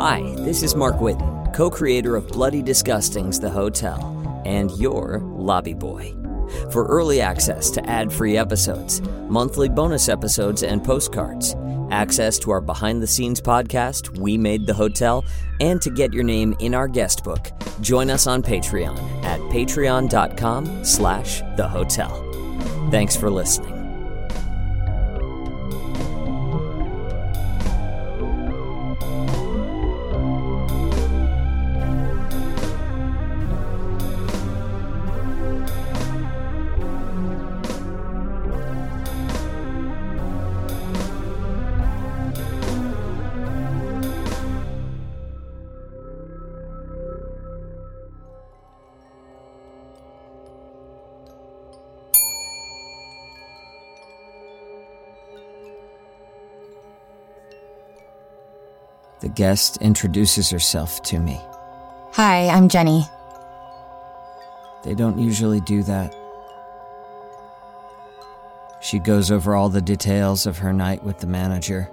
Hi, this is Mark Whitten, co creator of Bloody Disgusting's The Hotel, and your lobby boy. For early access to ad free episodes, monthly bonus episodes, and postcards, access to our behind the scenes podcast, We Made the Hotel, and to get your name in our guest book, join us on Patreon at patreon.com slash the hotel. Thanks for listening. The guest introduces herself to me. Hi, I'm Jenny. They don't usually do that. She goes over all the details of her night with the manager.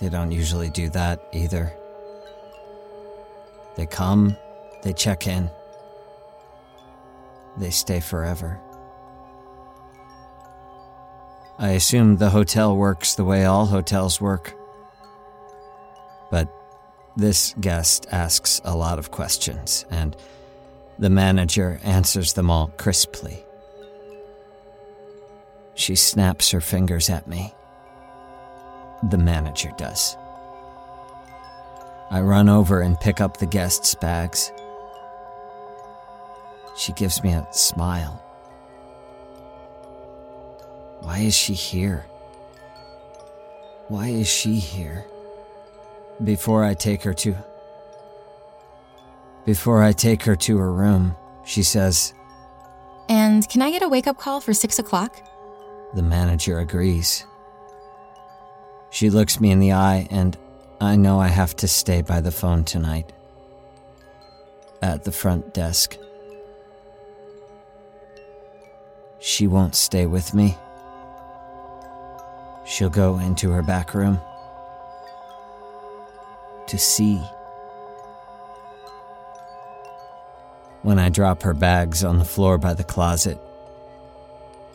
They don't usually do that either. They come, they check in, they stay forever. I assume the hotel works the way all hotels work. This guest asks a lot of questions, and the manager answers them all crisply. She snaps her fingers at me. The manager does. I run over and pick up the guests' bags. She gives me a smile. Why is she here? Why is she here? Before I take her to. Before I take her to her room, she says, And can I get a wake up call for six o'clock? The manager agrees. She looks me in the eye, and I know I have to stay by the phone tonight. At the front desk. She won't stay with me. She'll go into her back room to see. When I drop her bags on the floor by the closet,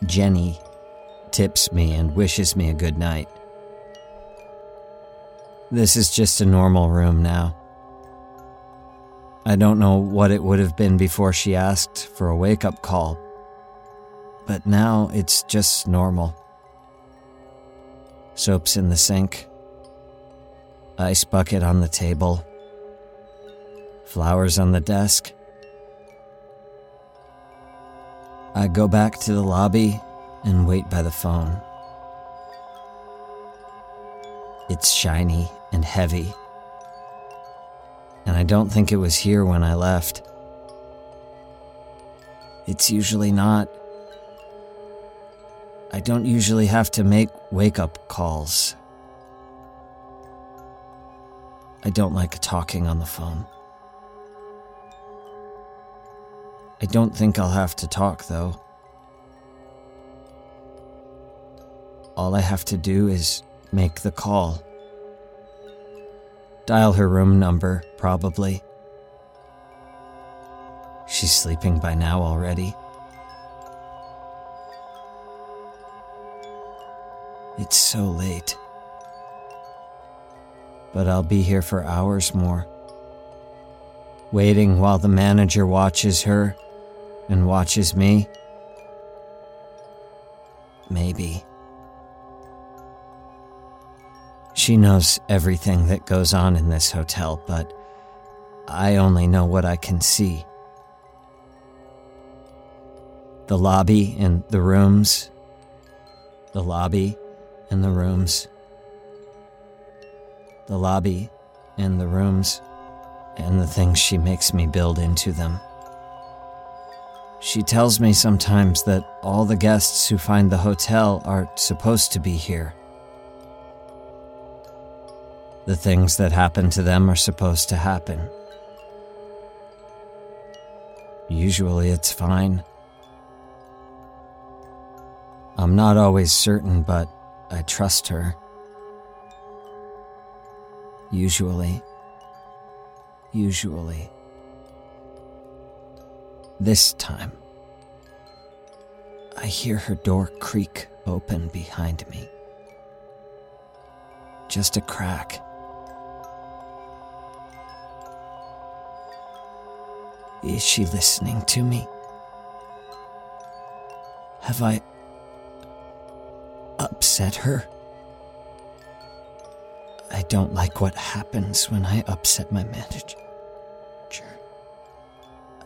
Jenny tips me and wishes me a good night. This is just a normal room now. I don't know what it would have been before she asked for a wake up call, but now it's just normal. Soap's in the sink, ice bucket on the table, flowers on the desk. I go back to the lobby and wait by the phone. It's shiny and heavy, and I don't think it was here when I left. It's usually not. I don't usually have to make wake up calls. I don't like talking on the phone. I don't think I'll have to talk, though. All I have to do is make the call. Dial her room number, probably. She's sleeping by now already. It's so late. But I'll be here for hours more. Waiting while the manager watches her and watches me. Maybe. She knows everything that goes on in this hotel, but I only know what I can see. The lobby and the rooms. The lobby and the rooms. The lobby and the rooms and the things she makes me build into them. She tells me sometimes that all the guests who find the hotel are supposed to be here. The things that happen to them are supposed to happen. Usually it's fine. I'm not always certain, but I trust her. Usually, usually, this time, I hear her door creak open behind me. Just a crack. Is she listening to me? Have I upset her? I don't like what happens when I upset my manager.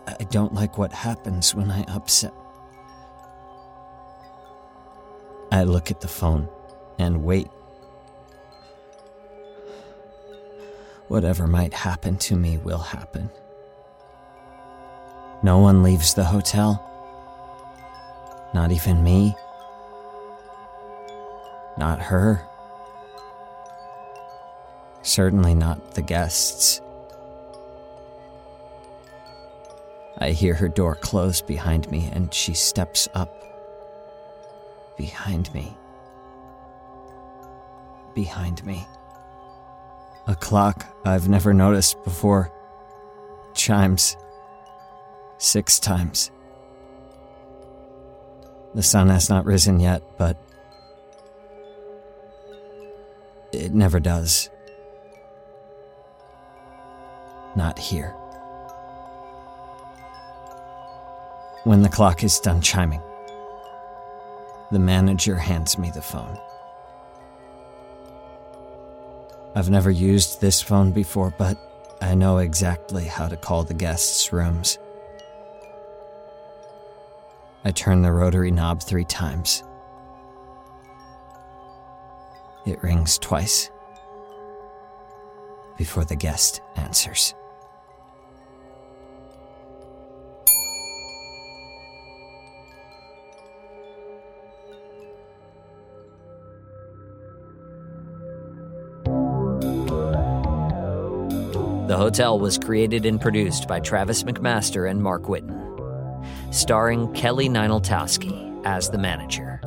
I don't like what happens when I upset. I look at the phone and wait. Whatever might happen to me will happen. No one leaves the hotel. Not even me. Not her. Certainly not the guests. I hear her door close behind me and she steps up. Behind me. Behind me. A clock I've never noticed before chimes six times. The sun has not risen yet, but it never does. Not here. When the clock is done chiming, the manager hands me the phone. I've never used this phone before, but I know exactly how to call the guests' rooms. I turn the rotary knob three times. It rings twice before the guest answers. The Hotel was created and produced by Travis McMaster and Mark Whitten, starring Kelly Nienaltowski as the manager,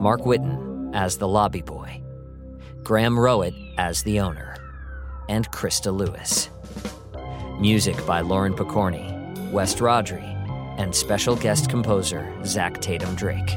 Mark Whitten as the lobby boy, Graham Rowat as the owner, and Christa Lewis. Music by Lauren Pokorney, West Rodri, and special guest composer Zach Tatom Drake.